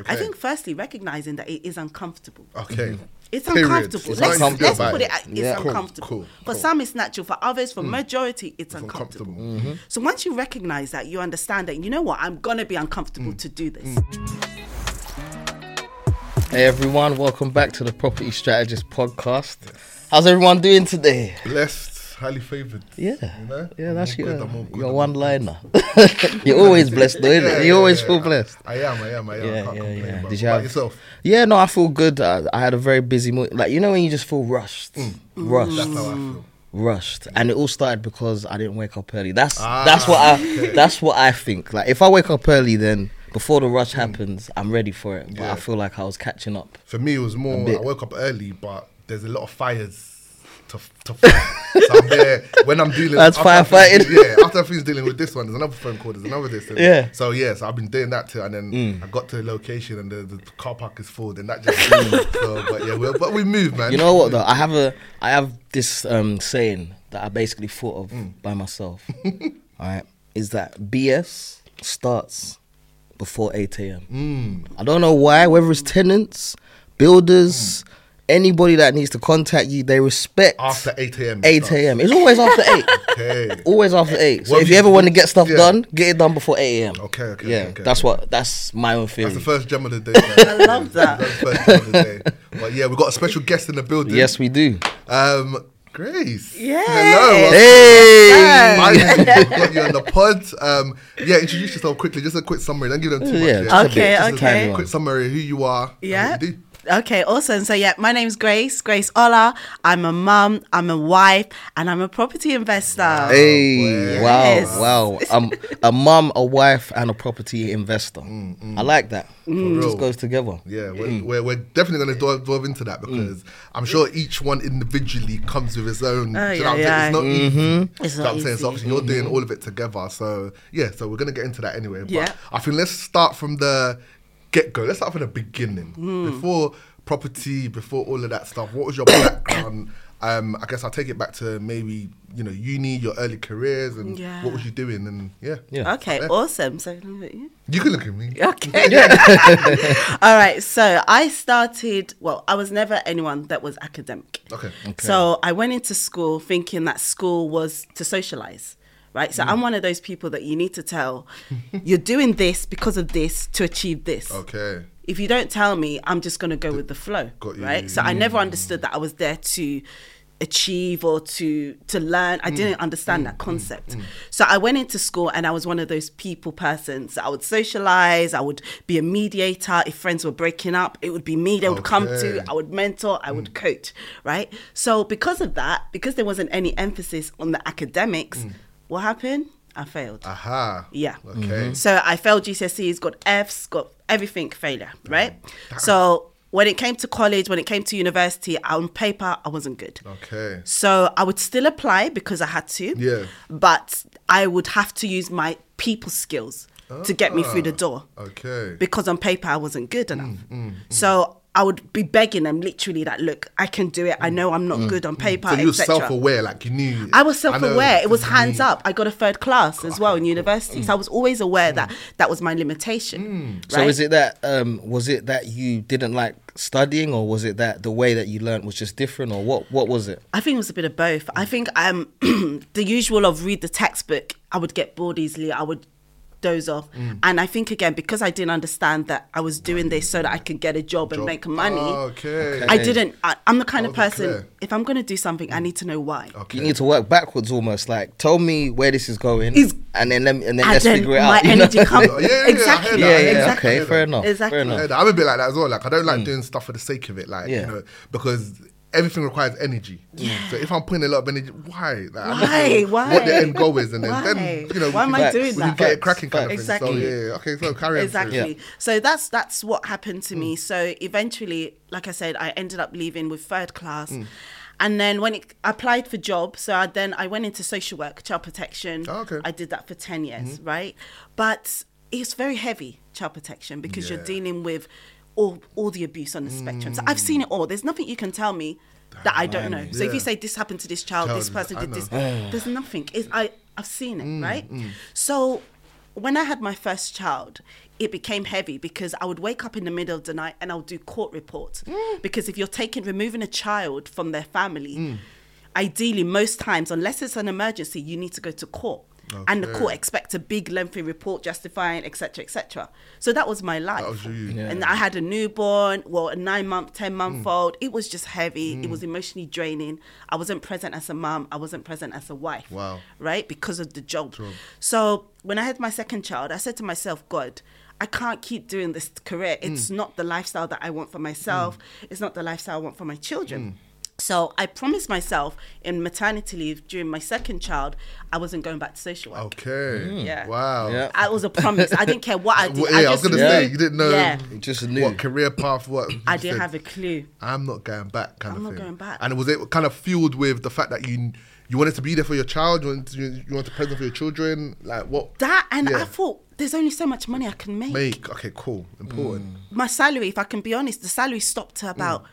Okay. I think firstly recognizing that it is uncomfortable. Okay. Mm-hmm. It's Period. uncomfortable. It's let's uncomfortable let's put it. it. At, it's Yeah. Uncomfortable. cool, For cool. some, it's natural. For others, for mm. majority, it's uncomfortable. uncomfortable. Mm-hmm. So once you recognize that, you understand that. You know what? I'm gonna be uncomfortable Mm. to do this. Mm. Hey everyone, welcome back to the Property Strategist podcast. How's everyone doing today? Blessed, highly favored. Yeah, You know? yeah, that's all your good, your one liner. You're always blessed, though? Yeah, You yeah, always yeah. feel blessed. I am, I am, I am. I Yeah, complain. yeah. Did you have- yourself? Yeah, no, I feel good. I, I had a very busy morning. Like you know when you just feel rushed, rushed, Mm. That's how I feel. rushed, and it all started because I didn't wake up early. That's Ah, that's what I okay. that's what I think. Like if I wake up early, then before the rush happens, I'm ready for it. But Mm. Yeah. I feel like I was catching up. For me, it was more. I woke up early, but there's a lot of fires to to so I'm there when I'm dealing. That's firefighting. Yeah, after I finish dealing with this one, there's another phone call. There's another this. and- Yeah. Mm. So yeah, so I've been doing that too, and then I got to the location and the, the car park is full. Then that just. so, but yeah, we but we move, man. You know what though? I have a I have this um saying that I basically thought of Mm. by myself. all right, is that BS starts before eight a.m. Mm. I don't know why. Whether it's tenants, builders, anybody that needs to contact you, they respect After 8 a.m. Eight a.m. It's always after eight. Okay. Always after eight. So What if you you- ever want to get stuff yeah. done, get it done before eight a.m. Okay, okay, Yeah, okay, okay. that's what. That's my own theory. That's the first gem of the day. Man. I love that. That's the first gem of the day. But yeah, we've got a special guest in the building. Yes, we do. Um, Grace. Yeah. Hello. Hey. Finally, we've got you on the pod. Um, yeah, introduce yourself quickly. Just a quick summary. Don't give them too much. Yeah, Yeah, just a Okay, just a okay. tiny. Quick summary. Who you are. Yeah. What you do. Okay, awesome. So yeah, my name's Grace, Grace Ola. I'm a mum, I'm a wife, and I'm a property investor. Hey, boy. wow, Yes. wow. Um, a mum, a wife, and a property investor. Mm, mm. I like that. Mm. It just goes together. Yeah, we're, we're, we're definitely going to delve, delve into that because I'm sure each one individually comes with its own. Oh, do you know what I'm yeah, saying? It's not easy. Mm-hmm. It's Do you know what not I'm saying? So easy. obviously you're doing mm-hmm. all of it together. So yeah, so we're going to get into that anyway. But Yeah. I think let's start from the get go. Let's start from the beginning. Hmm. Before property, before all of that stuff, what was your background? Um, I guess I'll take it back to maybe you know uni, your early careers, and Yeah. what was you doing? And yeah, Yeah. Okay, Yeah. awesome. So look at you. you can look at me. Okay. All right. So I started, well, I was never anyone that was academic. Okay. So I went into school thinking that school was to socialize. Right. So mm. I'm one of those people that you need to tell you're doing this because of this to achieve this. Okay. If you don't tell me, I'm just going to go with the flow. Got you. Right. So I never understood that I was there to achieve or to to learn i mm. didn't understand mm. that concept so i went into school and i was one of those people persons i would socialize i would be a mediator if friends were breaking up it would be me they would come to i would mentor i would coach right so because of that because there wasn't any emphasis on the academics what happened i failed Aha. yeah. Okay. So I failed GCSEs, got Fs, got everything failure, right? So when it came to college, when it came to university, on paper, I wasn't good. Okay. So I would still apply because I had to. Yeah. But I would have to use my people skills to get me through the Ah, door Okay. because on paper I wasn't good enough. Mm, So I would be begging them literally that look, I can do it. I know I'm not good on paper, Mm, So you were self-aware, like you knew. I was self-aware. It was hands up. I got a third class as well in university, so I was always aware that that was my limitation. Mm. So is it that um was it that you didn't like studying or was it that the way that you learned was just different or what what was it? I think it was a bit of both. I think um the usual of read the textbook. I would get bored easily. I would doze off, Mm. and I think again because I didn't understand that I was doing this so that I could get a job, and make money. Okay. I didn't. I, I'm the kind of person. clear. If I'm going to do something, I need to know why. Okay. You need to work backwards almost like tell me where this is going Is- and then let me and then And let's then figure it my out. you know? energy comes. Yeah, yeah, yeah, I exactly. heard yeah, yeah, exactly. okay, fair enough. Exactly. Fair enough. I'm a bit like that as well. Like I don't like doing stuff for the sake of it. Like Mm. Yeah. you know, because everything requires energy. So if I'm putting a lot of energy, why? Like, Why? Why? What the end goal is, and then, then you know, Why am I doing we that? get it cracking kind of thing. Exactly. So yeah, okay. So carry on. exactly through. so that's that's what happened to me so eventually like i said i ended up leaving with third class Mm. and then when it I applied for jobs so I then i went into social work child protection Oh, okay. Mm-hmm. i did that for 10 years right but it's very heavy child protection because you're dealing with all, all the abuse on the spectrum. So i've seen it all. There's nothing you can tell me that i don't know. So if you say this happened to this child, Child this person did this there's nothing. It's, i i've seen it Mm, right? so when I had my first child, it became heavy because I would wake up in the middle of the night and I would do court reports. Mm. Because if you're taking removing a child from their family, ideally most times, unless it's an emergency, you need to go to court. And the court expects a big lengthy report justifying, etc., etc. So that was my life. That was you. Yeah. And I had a newborn, well, a nine month, 10 month Mm. old. It was just heavy. It was emotionally draining. I wasn't present as a mom. I wasn't present as a wife. Wow. Right? Because of the job. Job. So when I had my second child, I said to myself, God, I can't keep doing this career. It's Mm. not the lifestyle that I want for myself. It's not the lifestyle I want for my children. Mm. So I promised myself in maternity leave during my second child, I wasn't going back to social work. Okay. Yeah. Wow. Yeah. I was a promise. I didn't care what I did. Well, yeah, I, was gonna knew- say you didn't know Yeah. Just knew. what career path. What I didn't said, have a clue. I'm not going back. Kind I'm of not thing. going back. And it was it kind of fueled with the fact that you you wanted to be there for your child? You wanted to, you wanted to present for your children? Like what? That and Yeah. I thought there's only so much money I can make. Make okay, cool, important. My salary, if I can be honest, the salary stopped Mm. to about. uh,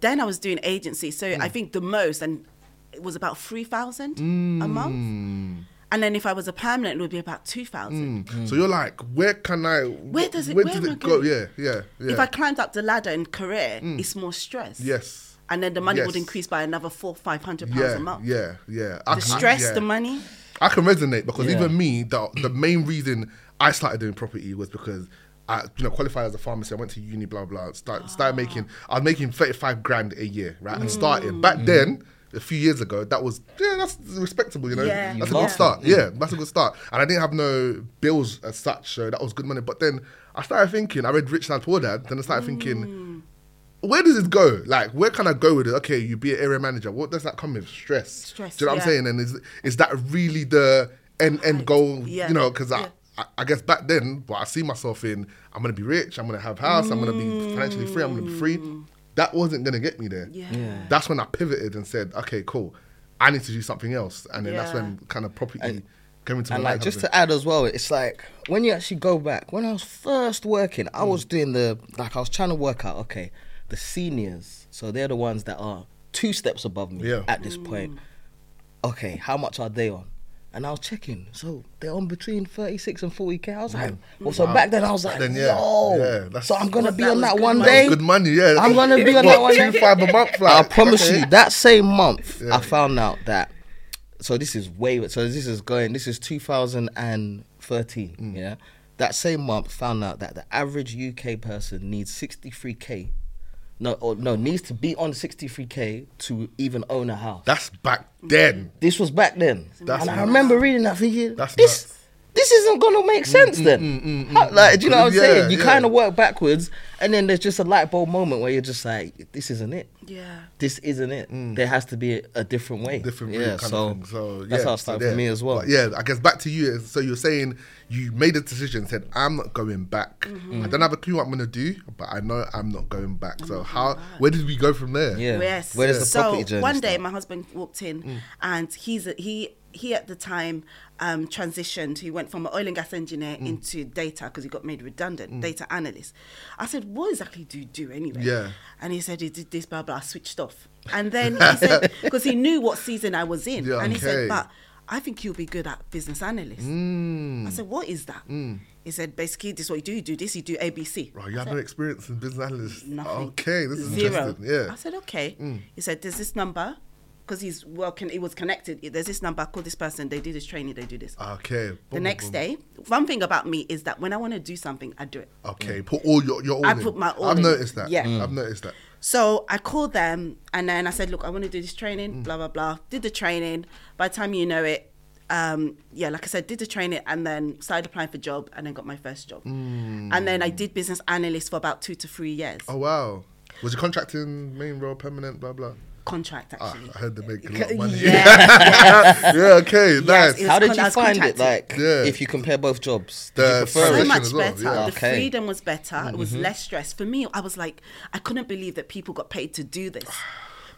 Then I was doing agency, so Mm. I think the most and it was about three thousand a Mm. month. And then if I was a permanent, it would be about two thousand. Mm. So you're like, where can I? Where does it- Where where does am I it go? going? Yeah, yeah, yeah. If I climbed up the ladder in career, it's more stress. yes. And then the money would increase by another four, five hundred pounds Yeah, a month. yeah, yeah. I The can- stress, yeah. the money. I can resonate because Yeah. even me, the the main reason I started doing property was because I, you know, qualified as a pharmacist. I went to uni, blah blah. Start, started ah. making. I was making thirty five grand a year, right? And starting back then. A few years ago, that was yeah, that's respectable, you know. Yeah. that's a good start. Yeah, that's a good start. And I didn't have no bills as such, so that was good money. But then I started thinking, I read Rich Dad Poor Dad. Then I started thinking, mm. where does it go? Like, where can I go with it? Okay, you be an area manager. What does that come with? Stress. Stress, Do you know what I'm saying? And is is that really the end end goal? Yeah, You know, because yeah. I, I I guess back then, what I see myself in, I'm gonna be rich. I'm gonna have house. I'm gonna be mm. financially free. I'm gonna be free. That wasn't gonna get me there. Yeah. Yeah. That's when I pivoted and said, okay, cool. I need to do something else. And then that's when kind of property And- came into my And life. like just to add as well, it's like when you actually go back. When I was first working, I was mm. doing the like I was trying to work out. Okay, the seniors, so they're the ones that are two steps above me Yeah. at this point. Mm. Okay, how much are they on? And I was checking, so they're on between thirty six and forty k. I was like, well, so Wow. back then I was like, Then, yeah, yo, yeah, so I'm gonna be on that one money. day. good money, yeah. I'm gonna be on that one two day. five a month. Like, I promise okay. you, that same month, Yeah. I found out that. So this is way. So this is going. This is 2013. Mm. Yeah, that same month found out that the average UK person needs 63k. No, or no, needs to be on 63k to even own a house. That's back then. This was back then, That's and I nuts. remember reading that thinking, That's this. nuts. This isn't gonna make sense then. How- like, do you know what I'm Yeah, saying? You yeah. kind of work backwards, and then there's just a light bulb moment where you're just like, "This isn't it." Yeah. this isn't it. There has to be a, a different way. Mm. different yeah, route kind so, of thing. So that's yeah, how it so started there. for me as well. But yeah, I guess back to you. So you're saying you made a decision, said I'm not going back. Mm-hmm. I don't have a clue what I'm gonna do, but I know I'm not going back. so how? Where did we go from there? Yeah. Yes. Where does the so property journey one day, start? my husband walked in, Mm. and he's a, he he at the time um, transitioned. He went from an oil and gas engineer Mm. into data because he got made redundant, data analyst. I said, "What exactly do you do anyway?" Yeah. And he said he did this, blah blah. I switched off, and then he said because he knew what season I was in, Yeah, and he okay. said, "But I think you'll be good at business analyst." Mm. I said, "What is that?" He said, "Basically, this is what you do. You do this. You do ABC." Right, I you have said, no experience in business analyst. Nothing. Okay, this is Zero. interesting. Yeah. Mm. I said, okay. He said, there's this number because he's well, con- it was connected. There's this number. Call this person. They do this training. They do this. Okay. the next boom. day, one thing about me is that when I want to do something, I do it. Okay, put all your your all I in. put my all I've in. noticed that. Yeah. Mm. I've noticed that. So I called them and then I said, look, I want to do this Mm. training, blah, blah, blah. Did the training. By the time you know it, um, yeah, like I said, did the training and then started applying for job and then got my first job. And then I did business analyst for about two to three years. Mm. Oh wow. Was your contracting main role permanent? Blah blah. Contract, Ah, actually. I heard they make a lot of money. Yeah. yeah. Okay. nice. How did con- you was find it? Like, Yeah. if you compare both jobs, The you prefer so much as well, better. yeah. The Okay. freedom was better. It was less stress. For me, I was like, I couldn't believe that people got paid to do this.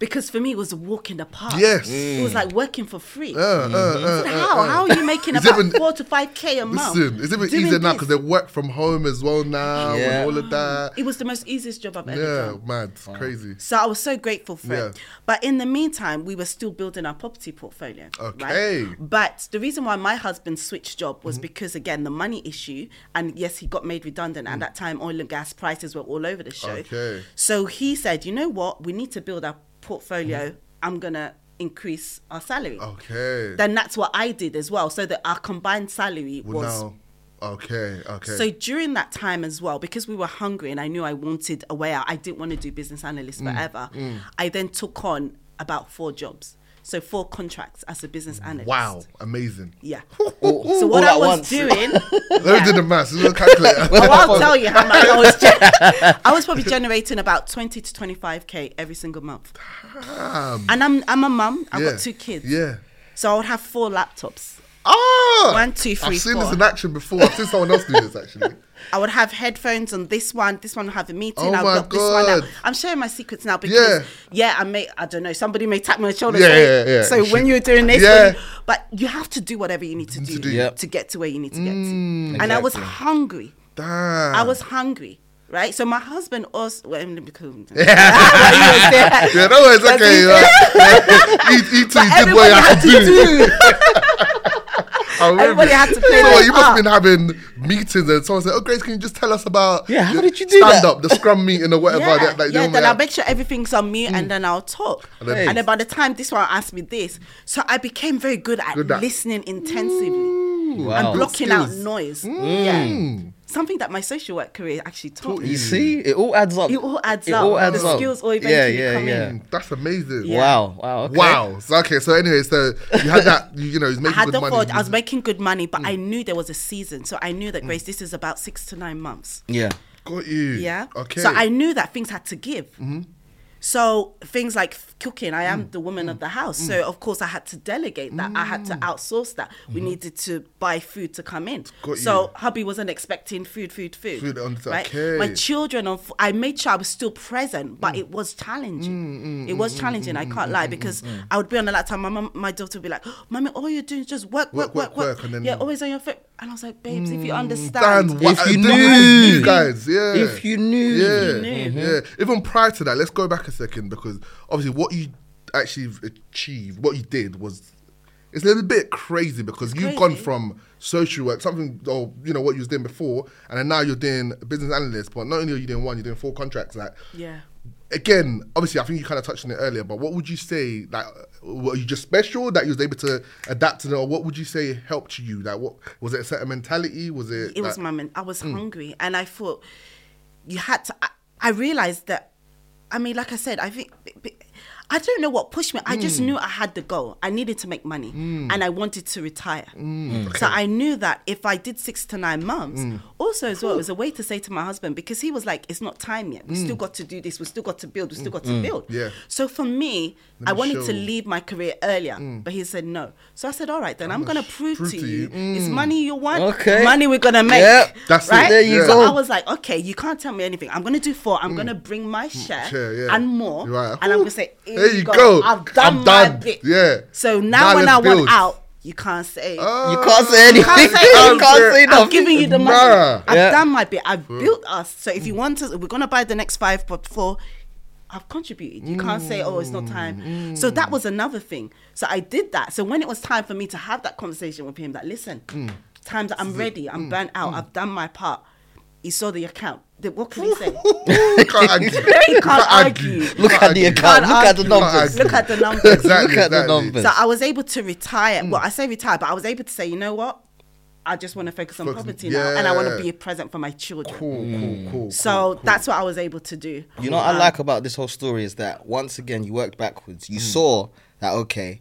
Because for me it was a walk in the park. Yes. it was like working for free. Uh, I uh, uh, how? uh. How are you making It's about even- four to five k a month? Listen, it's even doing easier now because they work from home as well now Yeah. and all of that. It was the most easiest job I've ever Yeah, done. mad, it's crazy. So I was so grateful for Yeah. it. But in the meantime, we were still building our property portfolio. Okay. Right? But the reason why my husband switched job Mm-hmm. was because again the money issue, and yes, he got made redundant. At that time, oil and gas prices were all over the show. Mm. Okay. So he said, you know what, we need to build our portfolio. Mm-hmm. I'm gonna increase our salary. Okay. Then that's what I did as well, so that our combined salary well, was now, okay, okay. so during that time as well, because we were hungry and I knew I wanted a way out, I didn't want to do business analyst Mm, forever. I then took on about four jobs. So four contracts as a business analyst. wow, amazing. Yeah. All- So all what I was once. doing, Let me yeah. do the maths. Let's calculate. Oh, I'll tell you how much I was. Gen- I was probably generating about twenty to twenty-five k every single month. Damn. And I'm I'm a mum. I've Yeah. got two kids. Yeah. So I would have four laptops. Ah! One, two, three, I've seen four. this in action before. I've seen someone else do this actually. I would have headphones on this one. This one will have a meeting. Oh I've my got this one God. out. I'm sharing my secrets now because Yeah. yeah, I may I don't know. Somebody may tap me on the shoulder. Yeah, say, yeah, yeah. So when you're doing this, Yeah. when you- but you have to do whatever you need to do, to do. Yep. to get to where you need to get Mm. to. And I was hungry. Damn. I was hungry. Right, so my husband also. Well, because, Yeah, no, it's But okay. he- yeah. Yeah. He, he too But did what everybody he had had to to do. Do. I remember. Everybody had to play So you must have been having meetings and someone said, "Oh, Grace, can you just tell us about Yeah, how did you do stand that? up, the scrum meeting or whatever?" yeah, that, that yeah then I'll make sure everything's on mute and then I'll talk. And And then- then, by the time this one asked me this, so I became very good at Good at- listening intensively Wow. and blocking out noise. Mm. Yeah. Something that my social work career actually taught me. You see, it all adds up. It all adds It up. all adds the up. skills all yeah, eventually yeah, come yeah. in. Mm, That's amazing. Yeah. Wow, wow, okay. Wow. So, okay. So anyway, so you had that. You, you know, he's I making had good the money. thought I was making good money, but Mm. I knew there was a season. So I knew that Grace, this is about six to nine months. Yeah. Got you. Yeah. Okay. So I knew that things had to give. Mm-hmm. So things like cooking, I Mm. am the woman of mm. the house. So mm. of course I had to delegate that. I had to mm. outsource that. We mm-hmm. needed to buy food to come in. Mm-hmm. Got so you. hubby wasn't expecting food, food, food. Food on- right? okay. My children, I made sure I was still present, Mm. but it was challenging. it was challenging. I can't lie because I would be on the laptop. My mum, my daughter would be like, oh, "Mommy, all you're doing is just work, Work, work, work, work, work." work, and then- yeah, always on your phone. And I was like, "Babes, if you Dan, understand." what, If you knew. you guys, yeah. If you knew. yeah, knew. yeah. Mm-hmm. Even prior to that, let's go back a second because obviously what you actually achieved, what you did was. It's a little bit crazy because you've gone from social work, something or you know what you was doing before, and then now you're doing business analyst. But not only are you doing one, you're doing four contracts. Like Yeah. Again, obviously, I think you kind of touched on it earlier, but what would you say that were you just special that you was able to adapt to it, or what would you say helped you? Like, what was it? A certain mentality? Was it? it was like- my men- I was Hmm. hungry, and I thought you had to. I, I realized that. I mean, like I said, I think. I don't know what pushed me. I just Hmm. knew I had the goal. I needed to make money, and I wanted to retire. Hmm. So I knew that if I did six to nine months, Hmm. also as well, it was a way to say to my husband because he was like, "It's not time yet. We Hmm. still got to do this. We still got to build. We still got to build." Yeah. So for me, Let I wanted show. to leave my career earlier, but he said no. So I said, "All right, then I'm, gonna gonna prove, prove to to you, you. it's money you want. Okay. money we're gonna make. Yep. That's it. right? There you so go. I was like, okay, you can't tell me anything. I'm gonna do four. I'm gonna bring my share, Share, yeah. and more, Right. and I'm gonna say, here There you you go. go. I've done I'm my done. bit. Yeah. So Now now, when let's I want out, you can't say. Ah. You can't say anything. can't say you anything. can't say nothing. I'm giving you the money. Nah. I've Yeah. done my bit. I've built us. So if you want us, we're gonna buy the next five, but four. I've contributed. You can't say, "Oh, it's not time." So that was another thing. So I did that. So when it was time for me to have that conversation with him, mm. that listen, times I'm ready, I'm mm. burnt out, mm. I've done my part. He saw the account. The- What could he say? Can't argue. You can't argue. Look at the account. Can't Look at the argue. numbers. Look at the numbers. Exactly. Look at the numbers. So I was able to retire. Mm. Well, I say retire, but I was able to say, you know what? I just want to focus on Focus- property now, and I want to be a present for my children. Cool, mm. cool, cool. So that's what I was able to do. You know what I Um, like about this whole story is that once again you worked backwards. You mm. saw that okay,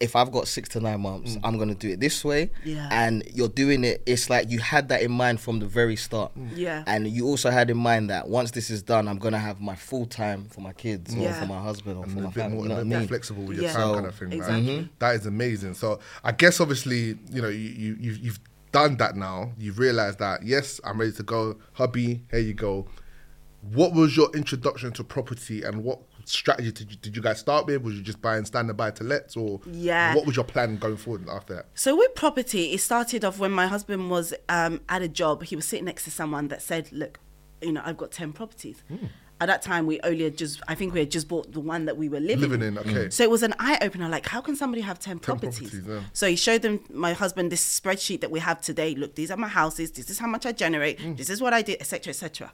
if I've got six to nine months, mm. I'm gonna do it this way. Yeah. And you're doing it. It's like you had that in mind from the very start. Mm. Yeah. And you also had in mind that once this is done, I'm gonna have my full time for my kids or for my husband or and for a my bit family. more, You know a bit I more mean? flexible with your Yeah. time So- kind of thing. like, Exactly. Mm-hmm. that is amazing. So I guess obviously you know you, you you've, you've done that now. You've realized that yes, I'm ready to go. Hubby, here you go. What was your introduction to property, and what strategy did you, did you guys start with? Was you just buying standard buy to lets, or Yeah. What was your plan going forward after that? So with property, it started off when my husband was um, at a job. He was sitting next to someone that said, "Look, you know, I've got ten properties." Hmm. At that time, we only had just, I think we had just bought the one that we were living, Living in, okay. So it was an eye opener. Like, how can somebody have ten, properties? properties, yeah. So he showed them my husband this spreadsheet that we have today. Look, these are my houses. This is how much I generate. Hmm. This is what I did, etc., etc.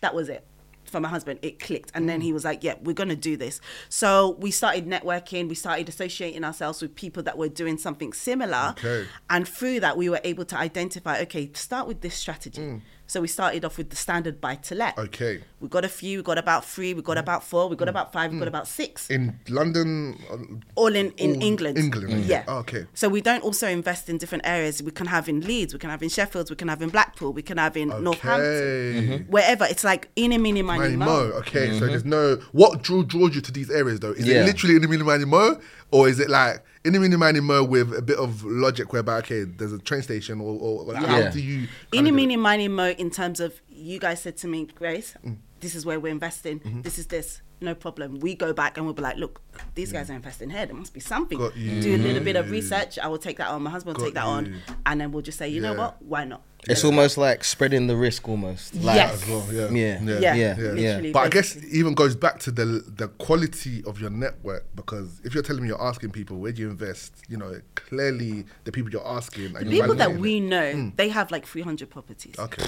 That was it. For my husband, it clicked, and then he mm-hmm. was like, "Yeah, we're gonna do this." So we started networking. We started associating ourselves with people that were doing something similar, Okay. and through that, we were able to identify. Okay, start with this strategy. Mm. So we started off with the standard buy to let. Mm. Okay. We got a few. We got about three. We got about four. We got about five. We got about six In London, uh, all in, in All England. England, okay. Yeah. Oh, okay. So we don't also invest in different areas. We can have in Leeds, we can have in Sheffield, we can have in Blackpool, we can have in Northampton, Okay. wherever. It's like in a mini money Money mo. Mo. Okay, so there's no what drew draws you to these areas though. Is Yeah. it literally in the mini money mo, or is it like in the mini money mo with a bit of logic whereby okay, there's a train station, or, or like, how do you? In kinda a do it? mini money mo in terms of you guys said to me, Grace, Mm. this is where we're investing. Mm-hmm. This is this. No problem. We go back and we'll be like, look, these guys are investing here. There must be something. Got you. Do a little bit of research. I will take that on. My husband will Got take that you. on, and then we'll just say, you know what? Why not? It's almost like spreading the risk, almost. Like, Yes. as well. Yeah, Yeah. Yeah, Yeah, yeah. literally. But I guess it even goes back to the the quality of your network because if you're telling me you're asking people where do you invest, you know, clearly the people you're asking, and the you're people that we it. know, hmm. they have like 300 properties. Okay.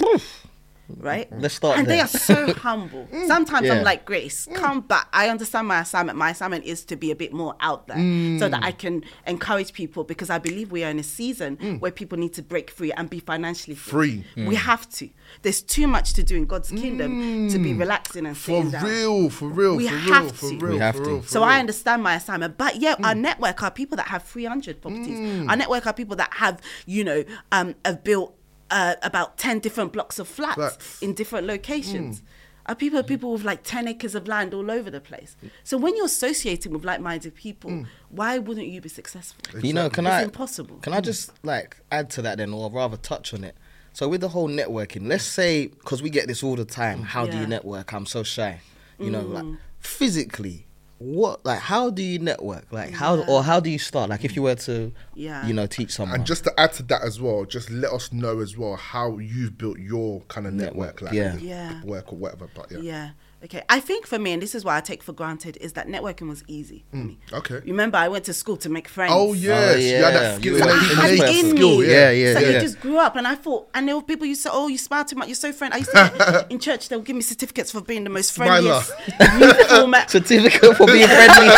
Right? Let's start And they are so humble. Sometimes Yeah. I'm like, Grace, come back. I understand my assignment. My assignment is to be a bit more out there so that I can encourage people because I believe we are in a season mm. where people need to break free and be financially free. Free. We mm. have to. There's too much to do in God's kingdom to be mm. relaxing and For down. real, for real, We for have real, for to. real, We have for to. real, for So real. I understand my assignment, but yeah, our network are people that have 300 properties. Our network are people that have, you know, um, have built uh, about 10 different blocks of flats, Flats. in different locations. Hmm. Are people people with like 10 acres of land all over the place. So when you're associating with like-minded people, hmm. why wouldn't you be successful? You know, can It's I impossible. Can I just like add to that then, or rather touch on it? So with the whole networking, let's say because we get this all the time. How do you network? I'm so shy. You know, like hmm. physically, what like how do you network? Like how or how do you start? Like if you were to, Yeah. you know, teach someone. And just to add to that as well, just let us know as well how you've built your kind of network, Network, like yeah. Yeah. work or whatever. But yeah, Yeah. Okay. I think for me, and this is why I take for granted, is that networking was easy for me. okay. You remember, I went to school to make friends. Oh yes, you had yeah. that skill, You So were I a that people had it person. in skill, me. Yeah, yeah, so yeah. it just grew up, and I thought, and there were people you say, "Oh, you smile too much. You're so friend." I used to get, in church. They would give me certificates for being the most Smiler. friendliest, youthful ma- Certificate for being friendly.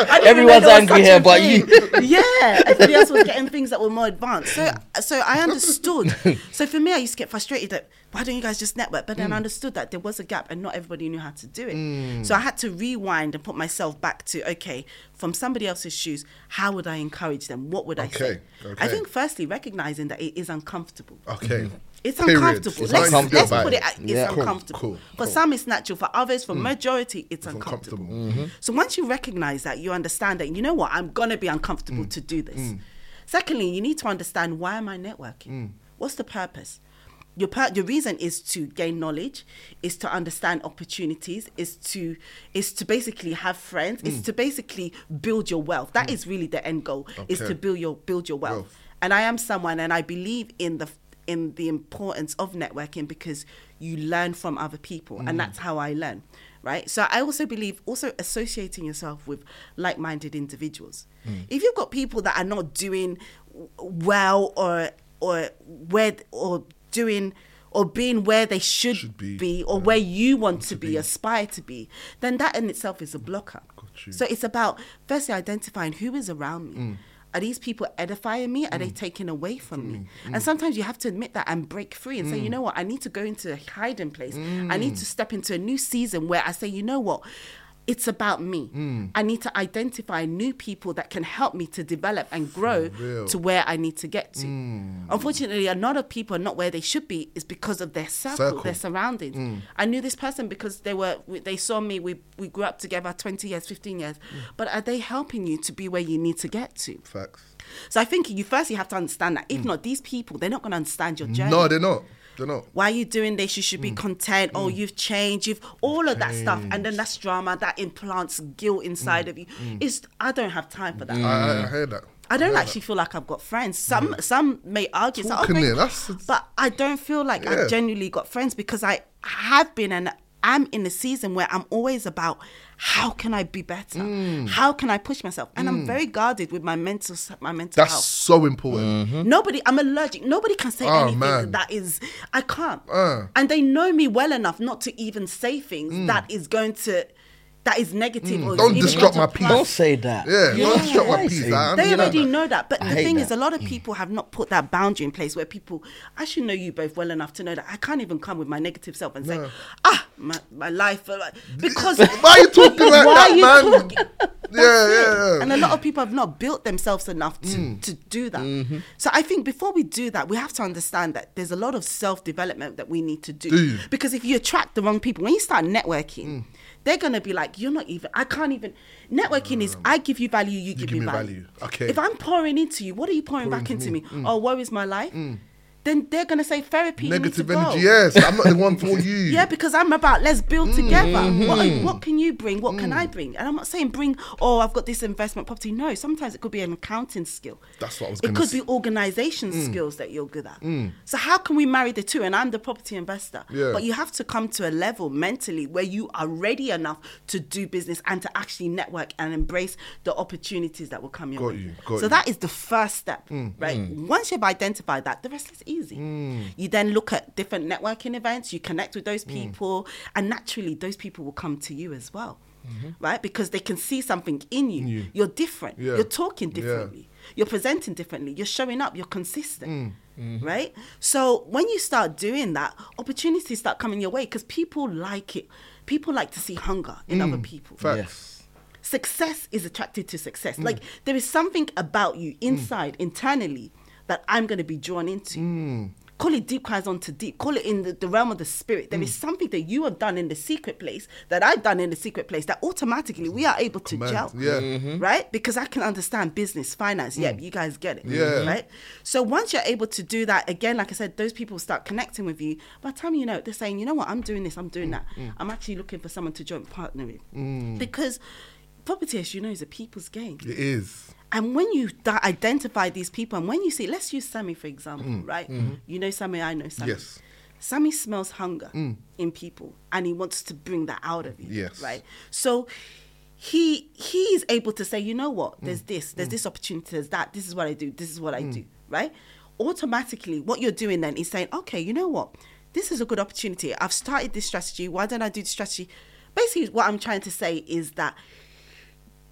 I didn't even Everyone's know there was angry such here, a but thing. yeah, everybody else was getting things that were more advanced. So, so I understood. So for me, I used to get frustrated that why don't you guys just network? But Mm. I understood that there was a gap, and not everybody knew how to do it. Mm. So I had to rewind and put myself back to okay, from somebody else's shoes, how would I encourage them? What would I say? Okay, I think firstly recognizing that it is uncomfortable. Okay. Mm-hmm. It's Period. uncomfortable. It's let's uncomfortable let's put it. it. at- It's Yeah. Cool, uncomfortable. cool, For cool. some, it's natural. For others, for mm-hmm. majority, it's uncomfortable. uncomfortable. Mm-hmm. So once you recognize that, you understand that. You know what? I'm gonna be uncomfortable mm. to do this. Mm. Secondly, you need to understand why am I networking? What's the purpose? Your per- your reason is to gain knowledge, is to understand opportunities, is to is to basically have friends, is mm. to basically build your wealth. That mm. is really the end goal. Is to build your build your wealth. Wealth. And I am someone, and I believe in the in the importance of networking because you learn from other people, and mm. that's how I learn, right? So I also believe also associating yourself with like-minded individuals. If you've got people that are not doing well or or where or doing or being where they should, Should be, be, or yeah. where you want to, to be, be. aspire to be, then that in itself is a blocker. So it's about firstly identifying who is around me. Mm. Are these people edifying me? Are they taking away from me? And sometimes you have to admit that and break free and say, Mm. you know what, I need to go into a hiding place. I need to step into a new season where I say, you know what, it's about me. Mm. I need to identify new people that can help me to develop and grow to where I need to get to. Mm. Unfortunately, a lot of people are not where they should be is because of their circle, Circle. their surroundings. Mm. I knew this person because they were they saw me. We we grew up together, twenty years, fifteen years. Mm. But are they helping you to be where you need to get to? Facts. So I think you firstly have to understand that. If not, these people they're not going to understand your journey. No, they're not. They're not. Why are you doing this? You should be mm. content. Oh, mm. you've changed. You've all of that stuff, and then that's drama that implants guilt inside mm. of you. Is I don't have time for that. I, I, I hear that. I don't hear actually feel like I've got friends. Some some may argue, say, oh, Talking thank- there, that's- but I don't feel like Yeah. I've genuinely got friends because I have been and I'm in a season where I'm always about how can I be better, Mm. how can I push myself, and I'm very guarded with my mental s- my mental That's health. so important. Nobody, I'm allergic. Nobody can say Oh, anything man. that is, I can't. Uh. And they know me well enough not to even say things Mm. that is going to, that is negative. Or Don't disrupt my to peace. Don't say that. Yeah, You don't know disrupt my what peace. say? I They already that. know that. But I the thing is, a lot of people have not put that boundary in place where people, I should know you both well enough to know that I can't even come with my negative self and say, ah, my, my life. uh, Because Why are you talking like Why that, man? talking? Yeah, yeah, yeah. And a lot of people have not built themselves enough to, Mm. to do that. Mm-hmm. So I think before we do that, we have to understand that there's a lot of self development that we need to do. Do? Because if you attract the wrong people, when you start networking, Mm. They're gonna be like, "You're not even. I can't even." Networking is um, I give you value, you, give, give me value. value. Okay. If I'm pouring into you, what are you pouring Pouring back into me? me. Mm. Oh, where is my life. Mm. Then they're gonna say therapy. Negative energy, go. yes. I'm not the one for you. Yeah, because I'm about let's build together. Mm-hmm. What, are- what can you bring? What Mm. can I bring? And I'm not saying bring. Oh, I've got this investment property. No, sometimes it could be an accounting skill. That's what I was It could Mm. be organization skills that you're good at. So how can we marry the two? And I'm the property investor. Yeah. But you have to come to a level mentally where you are ready enough to do business and to actually network and embrace the opportunities that will come your Got way. you, got so you. that is the first step, Mm. right? Once you've identified that, the rest is easy. You then look at different networking events, you connect with Mm. those people, and naturally, those people will come to you as well, Mm-hmm. right? Because they can see something in you. you. You're different. Yeah. You're talking Yeah. differently. You're presenting differently. You're showing up. You're consistent, Mm. Mm-hmm. right? So when you start doing that, opportunities start coming your way because people like it. People like to see hunger in other people Facts. Yes. success is attracted to success. Mm. Like there is something about you inside, internally, that I'm going to be drawn into. Mm. Call it deep cries onto deep. Call it in the, the realm of the spirit. There is Mm. something that you have done in the secret place that I've done in the secret place that automatically we are able to Command. gel. Yeah. Mm. Right? Because I can understand business, finance. Yeah, you guys get it. Yeah. Right? So once you're able to do that, again, like I said, those people start connecting with you. By the time you know it, they're saying, you know what, I'm doing this, I'm Mm, doing that. I'm actually looking for someone to join partner with. Because property, as you know, is a people's game. It is. And when you identify these people, and when you see, let's use Sammy for example, Mm, right? mm-hmm. You know Sammy, I know Sammy. Yes. Sammy smells hunger in people, and he wants to bring that out of you. Yes. Right. So he he is able to say, you know Mm. what? There's this, there's this opportunity, there's that. This is what I do. This is what Mm. I do. Right. Automatically, what you're doing then is saying, okay, you know what? This is a good opportunity. I've started this strategy. Why don't I do the strategy? Basically, what I'm trying to say is that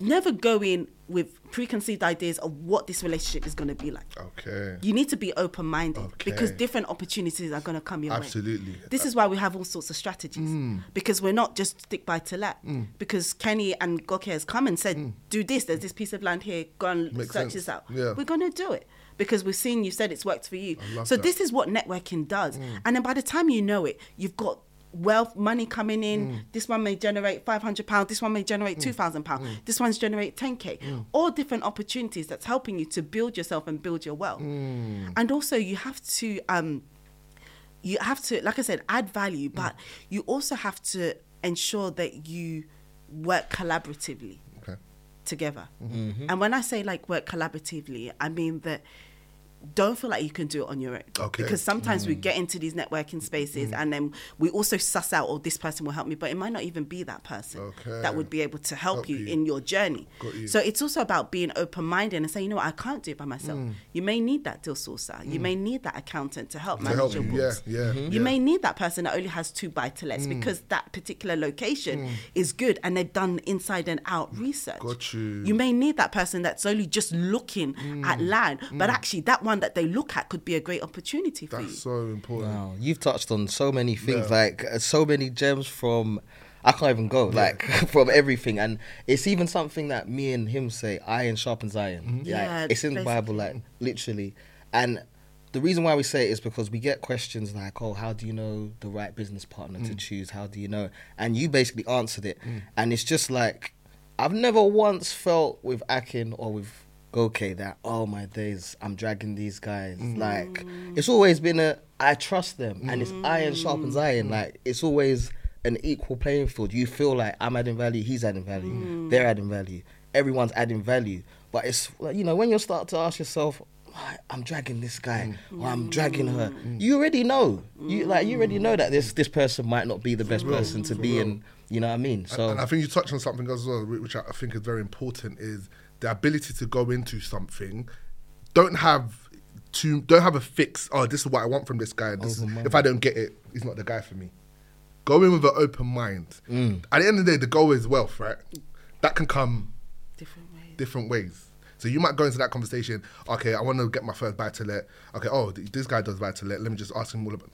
never go in with preconceived ideas of what this relationship is going to be like. Okay. You need to be open minded because different opportunities are going to come your way. Absolutely. This is why we have all sorts of strategies Mm. because we're not just stick by to let. Because Kenny and Goke has come and said, do this, there's this piece of land here, go and Mm. Makes search sense. this out. Yeah. We're going to do it because we've seen you said it's worked for you. So that. Mm. this is what networking does. And then by the time you know it, you've got wealth money coming in Mm. this one may generate 500 pounds this one may generate 2000 pounds this one's generate 10k Mm. all different opportunities that's helping you to build yourself and build your wealth Mm. and also you have to um you have to like i said add value but you also have to ensure that you work collaboratively Okay. together Mm-hmm. and when i say like work collaboratively i mean that don't feel like you can do it on your own. Okay. Because sometimes Mm. we get into these networking spaces and then we also suss out, oh, this person will help me, but it might not even be that person Okay. that would be able to help, Help you, you. in your journey. Got you. So it's also about being open minded and saying, you know what, I can't do it by myself. You may need that deal sourcer. You may need that accountant to help Mm. To manage help your you. Yeah. books. Yeah. You yeah. may need that person that only has two buy to lets Mm. because that particular location is good and they've done inside and out research. Got you. You may need that person that's only just looking Mm. at land, but actually that one that they look at could be a great opportunity for you. That's so important. Wow, you've touched on so many things, Yeah. like uh, so many gems from. I can't even go like from everything, and it's even something that me and him say: "Iron sharpens iron." Mm-hmm. Like, Yeah, it's in the Bible, like literally. And the reason why we say it is because we get questions like, "Oh, how do you know the right business partner Mm. to choose? How do you know?" And you basically answered it, and it's just like I've never once felt with Akin or with go, okay, that oh my days, I'm dragging these guys. Mm. Like it's always been a I trust them, and it's iron sharpens Mm. iron. Like it's always an equal playing field. You feel like I'm adding value, he's adding value, they're adding value, everyone's adding value. But it's you know when you start to ask yourself. "Why I'm dragging this guy, or I'm dragging her. You already know. You like you already know that this this person might not be the best person to be in. You know what I mean? So and I think you touched on something as well, which I think is very important, is the ability to go into something. Don't have to don't have a fix. Oh, this is what I want from this guy. This is, if I don't get it, he's not the guy for me. Go in with an open mind. Mm. At the end of the day, the goal is wealth, right? That can come Different ways. different ways. So you might go into that conversation. Okay, I want to get my first buy to let. Okay, oh, this guy does buy to let. Let me just ask him all about.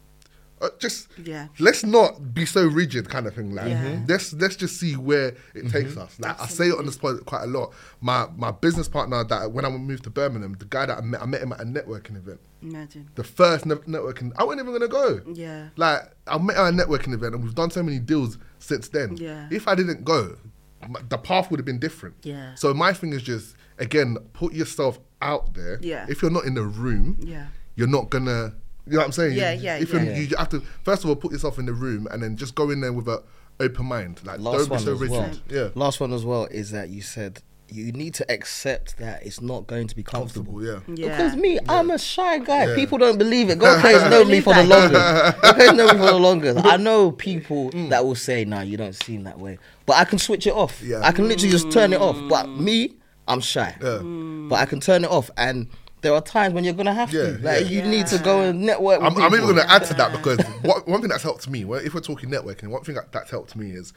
Uh, just Yeah. let's not be so rigid, kind of thing. Like Yeah. Mhm. let's let's just see where it takes us. Like I say it on the spot quite a lot. My my business partner that when I moved to Birmingham, the guy that I met, I met him at a networking event. Imagine. The first ne- networking, I wasn't even gonna go. Yeah. Like I met her at a networking event, and we've done so many deals since then. Yeah. If I didn't go, m- the path would have been different. Yeah. So my thing is just again, put yourself out there. Yeah. If you're not in the room, Yeah. you're not gonna. You know what I'm saying? Yeah, You- yeah, If yeah. You're, you have to first of all put yourself in the room, and then just go in there with a open mind. Like last don't be so rigid. well. Yeah. Last one as well is that you said you need to accept that it's not going to be comfortable. Comfortable. Yeah. Yeah. Because me, I'm a shy guy. Yeah. People don't believe it. God has known me for the longest. God has known me for the longest. I know people mm. that will say, "Nah, you don't seem that way," but I can switch it off. Yeah. I can literally just turn it off. But me, I'm shy. Yeah. But I can turn it off, and there are times when you're gonna have Yeah, to. Like yeah. you need to go and network. With I'm, I'm even people. going to add to that because what, one thing that's helped me, well, if we're talking networking, one thing that, that's helped me is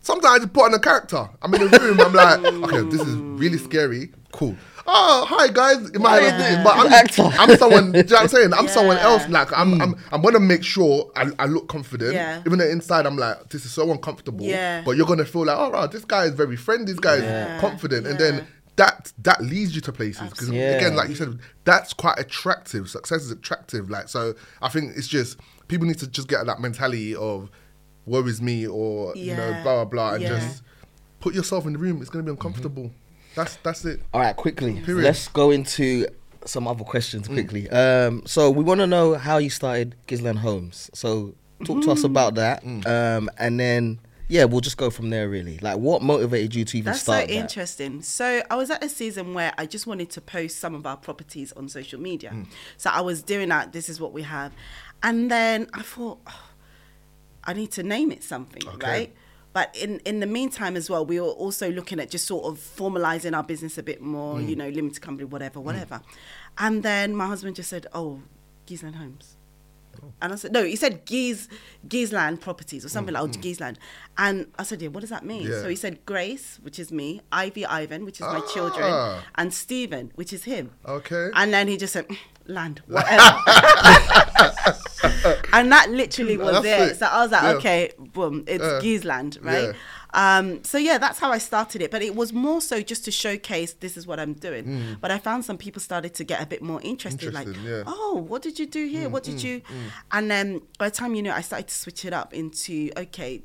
sometimes I just put on a character. I'm in a room, I'm like, okay, this is really scary. Cool. Oh, hi guys. In my head, Yeah. but I'm, Actor. I'm someone. Do you know what I'm saying? I'm someone Yeah. else. Like I'm, I'm, I'm gonna make sure I, I look confident. Yeah. Even though inside I'm like, this is so uncomfortable. Yeah. But you're gonna feel like, oh, right, this guy is very friendly. This guy Yeah. is confident, and then that that leads you to places because Absolutely. again, like you said, that's quite attractive. Success is attractive. Like so, I think it's just people need to just get that mentality of woe is me or you know blah blah blah, and Yeah. just put yourself in the room. It's gonna be uncomfortable. That's that's it. All right, quickly. Period. Let's go into some other questions Mm. quickly. Um, so we want to know how you started Gizland Homes. So talk to us about that, Mm. um, and then yeah, we'll just go from there. Really, like what motivated you to even That's so start that? interesting. So I was at a season where I just wanted to post some of our properties on social media. Hmm. So I was doing that. This is what we have, and then I thought oh, I need to name it something, Okay. right? But in in the meantime as well, we were also looking at just sort of formalizing our business a bit more. You know, limited company, whatever, whatever. And then my husband just said, "Oh, Giesland Homes." And I said, no, he said Gies, Giesland Properties or something like, oh, Giesland. And I said, yeah, what does that mean? Yeah. So he said Grace, which is me, Ivy Ivan, which is my Ah. children, and Stephen, which is him. Okay. And then he just said, "Mm, land, whatever. and that literally was That's it. it. So I was like, Yeah. okay, boom, it's Yeah. Giesland, right? Yeah. Um, so yeah, that's how I started it. But it was more so just to showcase this is what I'm doing. But I found some people started to get a bit more interested, like, Mm. Yeah. Mm, oh, what did you do here? what did you? And then by the time you know, I started to switch it up into okay,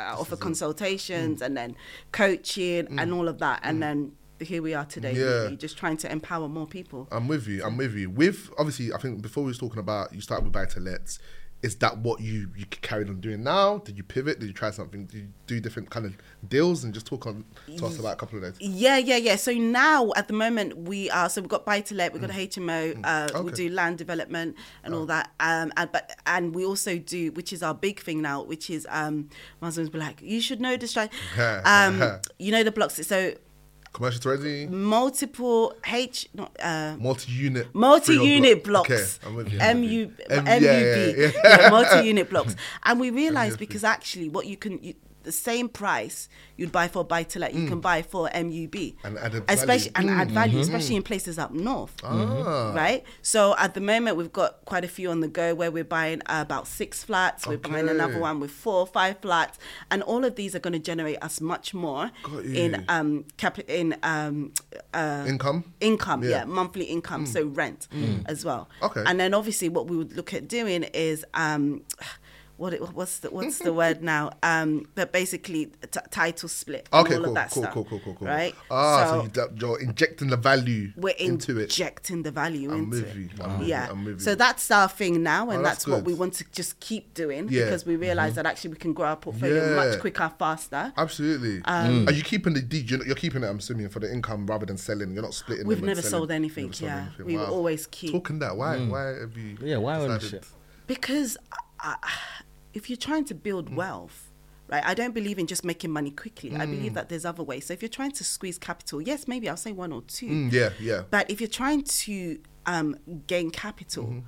uh, offer consultations Mm. and then coaching and all of that, and then here we are today, Yeah. really, just trying to empower more people. I'm with you. I'm with you. With obviously, I think before we was talking about you start with buy to lets. Is that what you you carried on doing now? Did you pivot? Did you try something? Did you do different kind of deals and just talk on to us about a couple of those? Yeah, yeah, yeah. So now at the moment we are so we've got buy to let, we've got HMO, uh, we Mm. Okay. Oh. do land development and all that. Um, and but and we also do, which is our big thing now, which is um, my husband's be like, you should know this. um, you know the blocks. So Commercial to ready, multiple H, not uh, multi-unit, multi-unit block. blocks. Okay, I'm with you. MU, M- MUB, yeah, yeah. yeah, multi-unit blocks. And we realized because actually, what you can, you, the same price you'd buy for buy to let, you can buy for MUB, Mm. And added especially value. Mm. and add value, especially in places up north. Ah. Right, so at the moment we've got quite a few on the go where we're buying uh, about six flats. We're buying another one with four or five flats, and all of these are going to generate us much more in um cap in um uh, Income? income, Yeah. yeah, monthly income, so rent as well. Okay. And then obviously what we would look at doing is um what it, what's the what's the word now? Um, but basically t- title split. Okay, all cool, of that cool, stuff, cool, cool, cool, cool. Right. Ah, so, you, that- you're injecting the value we're into it. injecting the value I'm into with it. you. I'm with yeah. you. I'm with you. So that's our thing now, and Oh, that's that's, what we want to just keep doing Yeah. Mm-hmm. because we realize that actually we can grow our portfolio Yeah. much quicker, faster. Absolutely. Um, Are you keeping the D? You're, you're keeping it. I'm assuming for the income rather than selling. You're not splitting. We've never sold anything, Never sold yeah. anything. We will always keep- Talking that. Why? Why have you? Yeah, why decided- ownership? because I, if you're trying to build Mm. wealth right i don't believe in just making money quickly i Mm. believe that there's other ways so if you're trying to squeeze capital yes maybe i'll say one or two Mm, yeah, yeah. but if you're trying to um, gain capital Mm-hmm.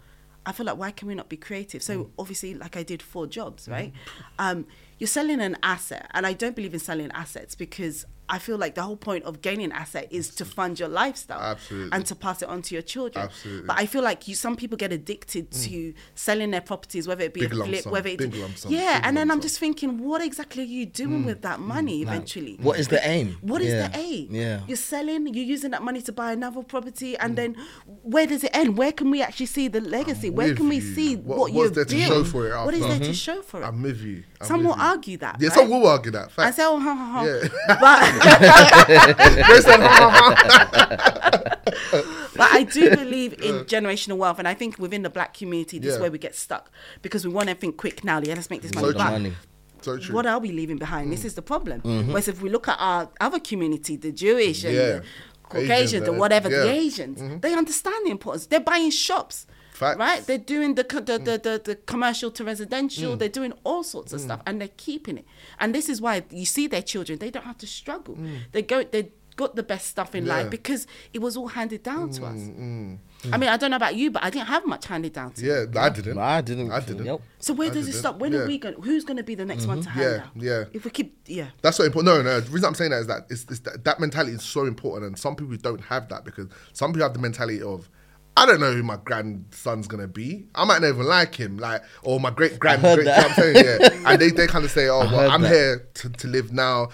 i feel like why can we not be creative so Mm. obviously like i did four jobs Mm-hmm. right um, you're selling an asset and i don't believe in selling assets because I feel like the whole point of gaining asset is to fund your lifestyle Absolutely. and to pass it on to your children. Absolutely. But I feel like you some people get addicted mm. to selling their properties, whether it be Big a flip, sum, whether it big lump sum, yeah, big and then I'm sum. just thinking, what exactly are you doing mm. with that mm. money eventually? What is the aim? What is Yeah. the aim? Yeah. You're selling, you're using that money to buy another property, and then where does it end? Where can we actually see the legacy? I'm where can we you. see What- what, you've there to show for it What is there to show for it? I'm with you. I'm some with will you. argue that. Yeah, right? some will argue that. I say, oh, ha, ha, ha. Yeah. But But I do believe in generational wealth, and I think within the black community, this Yeah. is where we get stuck because we want everything quick now. Yeah, let's make this money. But money. So true. what are we leaving behind? Mm. This is the problem. Mm-hmm. Whereas if we look at our other community, the Jewish and Yeah. the Caucasians, Asians, the uh, whatever, yeah. Mm-hmm. the Asians, they understand the importance. They're buying shops. Facts. Right, they're doing the, the, Mm. the, the, the commercial to residential. Mm. They're doing all sorts of mm. stuff, and they're keeping it. And this is why you see their children; they don't have to struggle. Mm. They go, they got the best stuff in Yeah. life because it was all handed down to us. I mean, I don't know about you, but I didn't have much handed down to me. Yeah, I didn't. I didn't. I didn't. Yep. So where I does it didn't. stop? When Yeah. are we going? Who's going to be the next one to mm-hmm. hand Yeah, down? yeah. If we keep, yeah. That's so important. No, no. The reason I'm saying that is that it's, it's that, that mentality is so important, and some people don't have that because some people have the mentality of, I don't know who my grandson's gonna be. I might not even like him, like or my great grand. great, that. you know what I'm saying, yeah. and they, they kind of say, oh, well, I'm that. here to, to live now.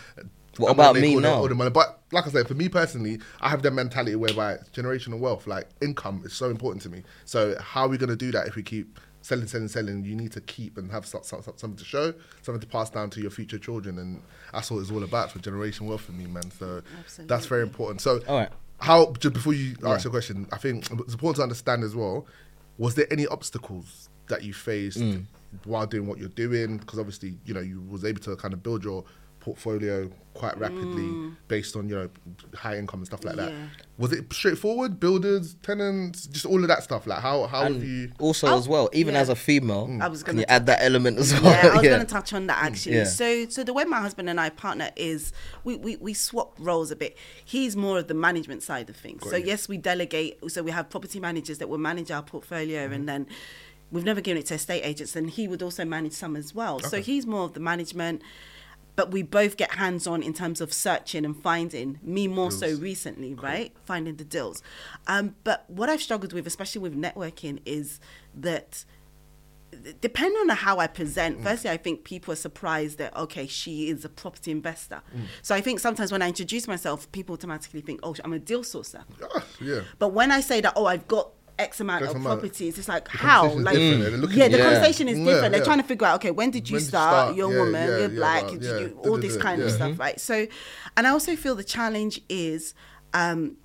What I'm about me now? all the money. But like I said, for me personally, I have the mentality whereby generational wealth, like income, is so important to me. So how are we gonna do that if we keep selling, selling, selling? You need to keep and have some, some, something to show, something to pass down to your future children, and that's what it's all about for generational wealth for me, man. So that's very important. So All right. How just before you ask your question, I think it's important to understand as well. Was there any obstacles that you faced Mm. while doing what you're doing? Because obviously, you know, you was able to kind of build your portfolio quite rapidly based on you know high income and stuff like that. Mm. Was it straightforward? Builders, tenants, just all of that stuff. Like how how have you? also Oh, as well, even yeah. as a female, Mm. I was can gonna you t- add that element as well? Yeah, I was going to touch on that actually. Yeah. So, so the way my husband and I partner is we, we, we swap roles a bit. He's more of the management side of things. so you. yes, we delegate. So we have property managers that will manage our portfolio, Mm-hmm. and then we've never given it to estate agents, and he would also manage some as well. So he's more of the management. But we both get hands on in terms of searching and finding. Me more so recently, right? Finding the deals. Um, but what I've struggled with, especially with networking, is that depending on how I present, firstly, I think people are surprised that, okay, she is a property investor. So I think sometimes when I introduce myself, people automatically think, oh, I'm a deal sourcer. Ah, yeah. But when I say that, oh, I've got X amount X of amount. properties, it's like, The how? Like. Yeah, the you. conversation is Yeah, different. They're trying to figure out, okay, when did you When did you start? start? You're a Yeah, woman, you're black, well, did you, all this kind of stuff, right? So, and I also feel the challenge is, um,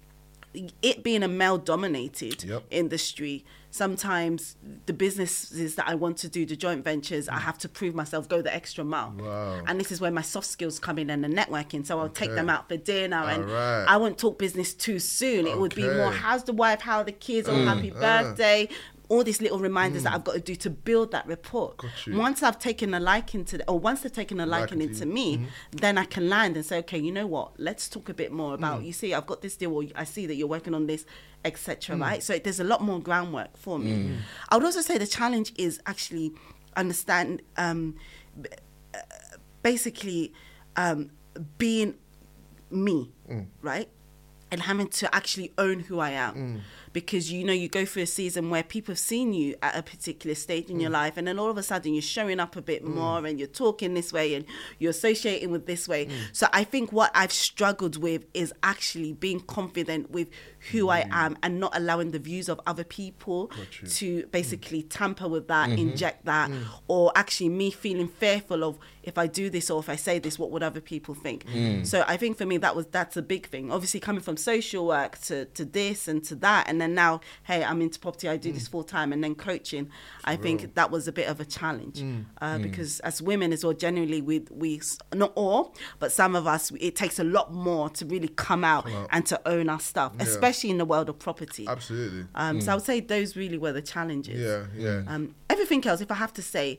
it being a male dominated Yep. industry, sometimes the businesses that I want to do, the joint ventures, I have to prove myself, go the extra mile. Wow. And this is where my soft skills come in and the networking. So I'll take them out for dinner and Alright. I won't talk business too soon. It would be more, how's the wife, how are the kids, oh, happy ah. birthday. All these little reminders that I've got to do to build that rapport. Once I've taken a liking to, the, or once they've taken a liking Liking to into me, then I can land and say, okay, you know what? Let's talk a bit more about. Mm. You see, I've got this deal, or I see that you're working on this, Mm. etc. Right? So there's a lot more groundwork for me. I would also say the challenge is actually understand, um, uh, basically, um, being me, Mm. right? And having to actually own who I am. Because you know you go through a season where people have seen you at a particular stage in your mm. life and then all of a sudden you're showing up a bit mm. more and you're talking this way and you're associating with this way. Mm. So i think what i've struggled with is actually being confident with who i am and not allowing the views of other people to basically tamper with that inject that or actually me feeling fearful of if i do this or if i say this what would other people think? So i think for me that was that's a big thing. Obviously coming from social work to, to this and to that and then now hey i'm into property i do this full time and then coaching i think that was a bit of a challenge uh, because as women as well generally we we not all but some of us it takes a lot more to really come out, out. and to own our stuff especially in the world of property Absolutely. um, so i would say those really were the challenges Yeah, yeah. um, everything else if i have to say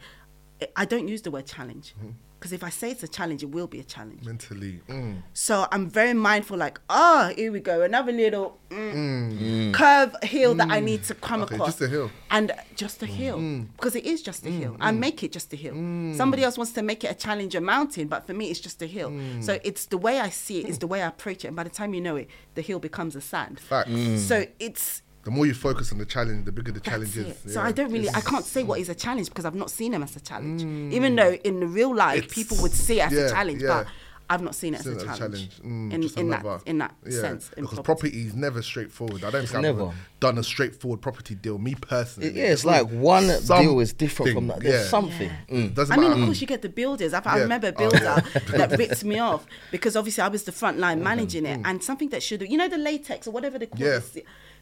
I- i don't use the word challenge Mm-hmm. Because if i say it's a challenge it will be a challenge Mentally. Mm. so I'm very mindful, like, oh, here we go, another little mm, curve hill that I need to come Mm. Okay, across. just a hill. Mm. And just a hill. Because it is just a hill. I make it just a hill. Somebody else wants to make it a challenge, a mountain, but for me, it's just a hill. Mm. So it's the way I see it, it's the way I approach it. And by the time you know it, the hill becomes a sand. Facts. So it's The more you focus on the challenge, the bigger the that's challenge it. is. So Yeah. I don't really, I can't say what is a challenge because I've not seen them as a challenge. Even though in the real life, It's- people would see it as yeah, a challenge, yeah. but I've not seen it as Seen a as a challenge. Mm, in just in that in that yeah, sense. In because property. property is never straightforward. I don't think I've ever done a straightforward property deal. Me personally, Yeah, it's like one deal is different from something, that. There's yeah. something. Mm. Doesn't I mean, of course, you get the builders. I, I remember a Oh, builder yeah. that ripped me off because obviously I was the front line managing it, and something that should have, you know, the latex or whatever they call Mm. Yeah. this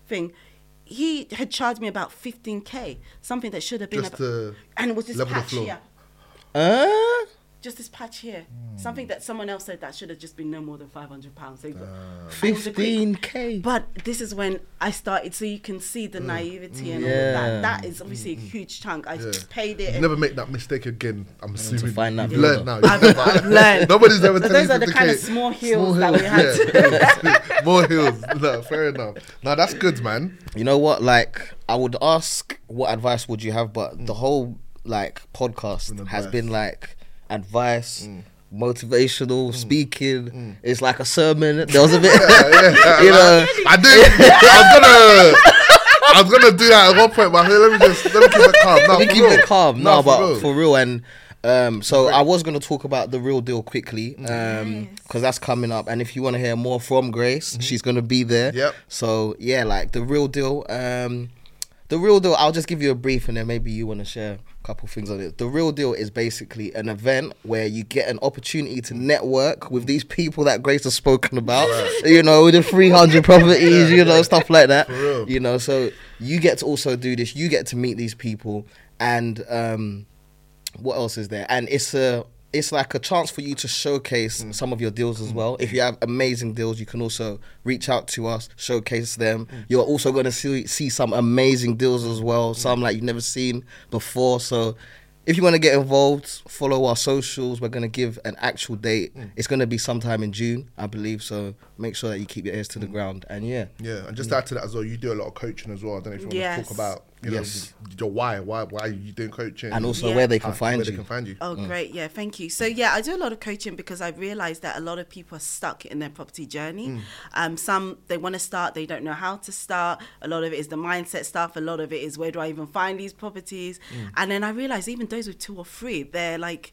thing. He had charged me about 15k, something that should have been Just about, to and it was this level the patch floor. here, Uh, just this patch here, Hmm. something that someone else said that should have just been no more than 500 pounds. So, and it was a quick- 15k. But this is when I started, so you can see Mm. the naivety and all of that. That is obviously a huge chunk. I Yeah. paid it. You never make that mistake again. I'm assuming find that you've learned now. builder. You've I've learned. Nobody's ever So telling those are you the kind of 50K. small hills that we had yeah. More hills. No, fair enough. No, that's good, man. You know what? Like, I would ask, what advice would you have? But the whole like podcast Been has advice. been like advice, motivational speaking. It's like a sermon. There was a bit, you know. I did. I'm gonna. I was gonna do that at one point, but let me just let me keep it calm. No, we for keep real. it calm. No, for but real. for real. And um, so I was going to talk about the real deal quickly because Nice. that's coming up. And if you want to hear more from Grace, she's going to be there. Mm-hmm. Yep. So yeah, like the real deal. Um, the real deal. I'll just give you a brief, and then maybe you want to share a couple things on it. The real deal is basically an event where you get an opportunity to network with these people that Grace has spoken about. You know, the three hundred properties. you know, stuff like that. You know, so you get to also do this. You get to meet these people, and um, what else is there? And it's a it's like a chance for you to showcase Mm. some of your deals as well. If you have amazing deals, you can also reach out to us, showcase them. Mm. You're also going to see see some amazing deals as well, some like you've never seen before. So. If you want to get involved, follow our socials. We're going to give an actual date. Mm. It's going to be sometime in June, I believe. So make sure that you keep your ears to Mm. the ground. And yeah, Yeah, and just to add to that as well, you do a lot of coaching as well. I don't know if you want to talk about you know Yes. your why, why, why are you doing coaching, and also Yeah. where they can find where you. They can find you. Oh, mm. great. Yeah, thank you. So, yeah, I do a lot of coaching because I realized that a lot of people are stuck in their property journey. Mm. Um, some, they want to start, they don't know how to start. A lot of it is the mindset stuff. A lot of it is where do I even find these properties? Mm. And then I realized even those with two or three, they're like,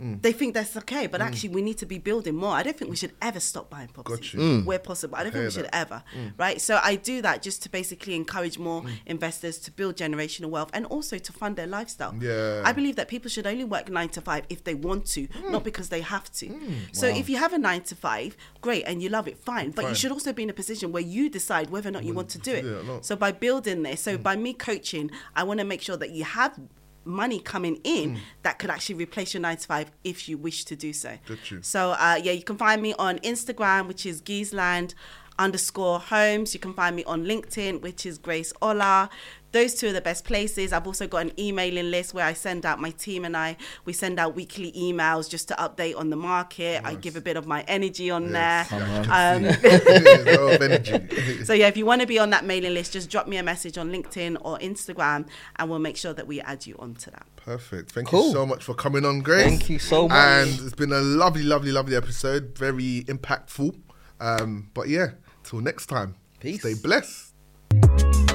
Mm. they think that's okay, but mm. actually we need to be building more. I don't think we should ever stop buying properties you. Mm. where possible. I don't think hear we should that. ever, right? So I do that just to basically encourage more investors to build generational wealth and also to fund their lifestyle. Yeah. I believe that people should only work nine to five if they want to, Hmm. not because they have to. So if you have a nine to five, great, and you love it, fine. But Fine. you should also be in a position where you decide whether or not you want to do it. do it or not. So by building this, so by me coaching, I want to make sure that you have money coming in Hmm. that could actually replace your nine to five if you wish to do so. So uh, yeah, you can find me on Instagram, which is Giesland underscore homes. You can find me on LinkedIn, which is Grace Ola. Those two are the best places. I've also got an emailing list where I send out my team and I we send out weekly emails just to update on the market. I give a bit of my energy on Yes, there. yeah, Um, I can see. There's a lot of energy. so yeah, if you want to be on that mailing list, just drop me a message on LinkedIn or Instagram, and we'll make sure that we add you onto that. Perfect. Thank Cool. you so much for coming on, Grace. Thank you so much. And it's been a lovely, lovely, lovely episode. Very impactful. Um, but yeah, till next time. Peace. Stay blessed.